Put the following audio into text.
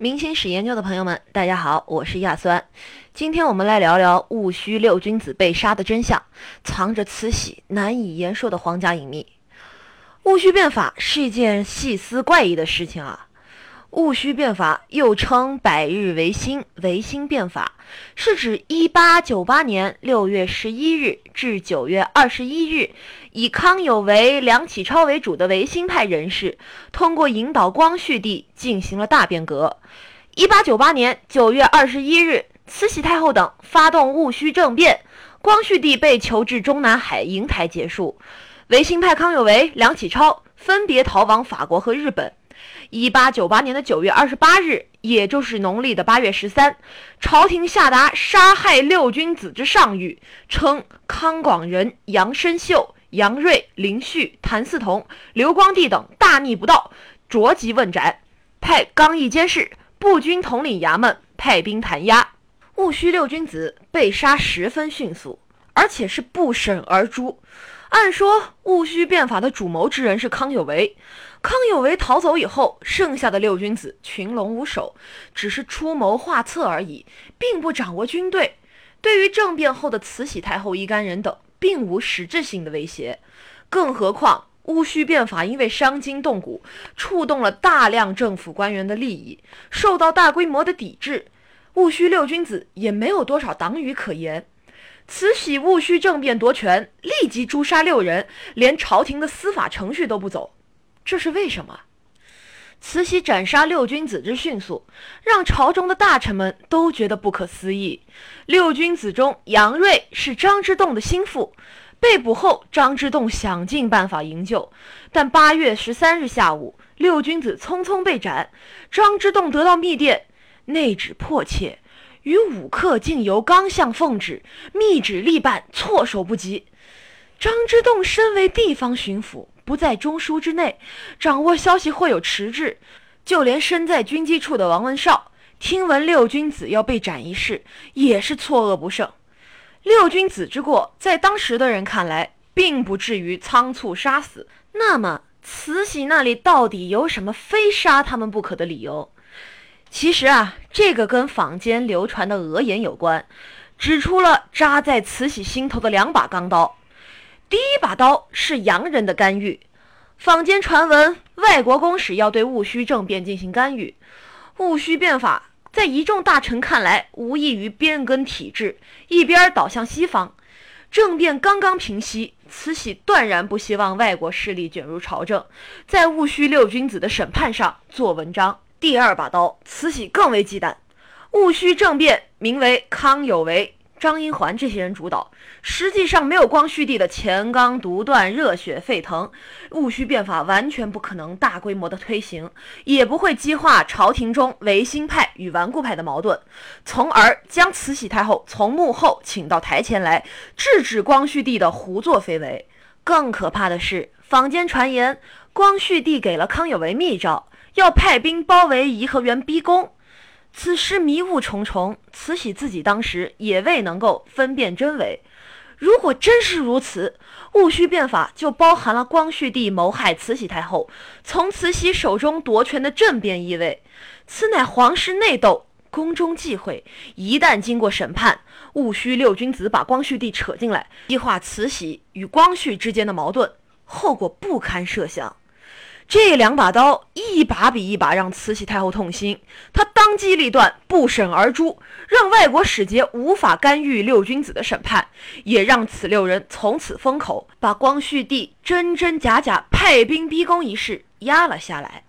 明星史研究的朋友们，大家好，我是亚酸。今天我们来聊聊戊戌六君子被杀的真相，藏着慈禧难以言说的皇家隐秘。戊戌变法是一件细思怪异的事情啊。戊戌变法又称百日维新、维新变法，是指1898年6月11日至9月21日，以康有为、梁启超为主的维新派人士，通过引导光绪帝进行了大变革。1898年9月21日，慈禧太后等发动戊戌政变，光绪帝被囚至中南海瀛台结束。维新派康有为、梁启超分别逃往法国和日本。一八九八年的九月二十八日，也就是农历的八月十三，朝廷下达杀害六君子之上谕，称康广仁、杨深秀、杨锐、林旭、谭嗣同、刘光第等大逆不道，着即问斩，派刚毅监视步军统领衙门派兵弹压。戊戌六君子被杀十分迅速，而且是不审而诛。按说戊戌变法的主谋之人是康有为，康有为逃走以后，剩下的六君子群龙无首，只是出谋划策而已，并不掌握军队。对于政变后的慈禧太后一干人等，并无实质性的威胁。更何况戊戌变法因为伤筋动骨，触动了大量政府官员的利益，受到大规模的抵制，戊戌六君子也没有多少党羽可言。慈禧戊戌政变夺权，立即诛杀六人，连朝廷的司法程序都不走，这是为什么？慈禧斩杀六君子之迅速，让朝中的大臣们都觉得不可思议。六君子中，杨锐是张之洞的心腹，被捕后，张之洞想尽办法营救，但八月十三日下午，六君子匆匆被斩。张之洞得到密电，内旨迫切。与武客竟由刚向奉旨，密旨立办，措手不及。张之洞身为地方巡抚，不在中枢之内，掌握消息或有迟滞。就连身在军机处的王文绍，听闻六君子要被斩一事，也是错愕不胜。六君子之过，在当时的人看来，并不至于仓促杀死。那么，慈禧那里到底有什么非杀他们不可的理由？其实啊，这个跟坊间流传的讹言有关，指出了扎在慈禧心头的两把钢刀。第一把刀是洋人的干预，坊间传闻外国公使要对戊戌政变进行干预。戊戌变法在一众大臣看来，无异于变更体制，一边倒向西方。政变刚刚平息，慈禧断然不希望外国势力卷入朝政，在戊戌六君子的审判上做文章。第二把刀，慈禧更为忌惮。戊戌政变名为康有为、张英环这些人主导，实际上没有光绪帝的钱刚独断、热血沸腾，戊戌变法完全不可能大规模的推行，也不会激化朝廷中维新派与顽固派的矛盾，从而将慈禧太后从幕后请到台前来，制止光绪帝的胡作非为。更可怕的是，坊间传言光绪帝给了康有为密诏。要派兵包围颐和园逼宫，此时迷雾重重，慈禧自己当时也未能够分辨真伪。如果真是如此，戊戌变法就包含了光绪帝谋害慈禧太后，从慈禧手中夺权的政变意味。此乃皇室内斗，宫中忌讳。一旦经过审判，戊戌六君子把光绪帝扯进来，激化慈禧与光绪之间的矛盾，后果不堪设想。这两把刀，一把比一把让慈禧太后痛心。她当机立断，不审而诛，让外国使节无法干预六君子的审判，也让此六人从此封口，把光绪帝真真假假派兵逼宫一事压了下来。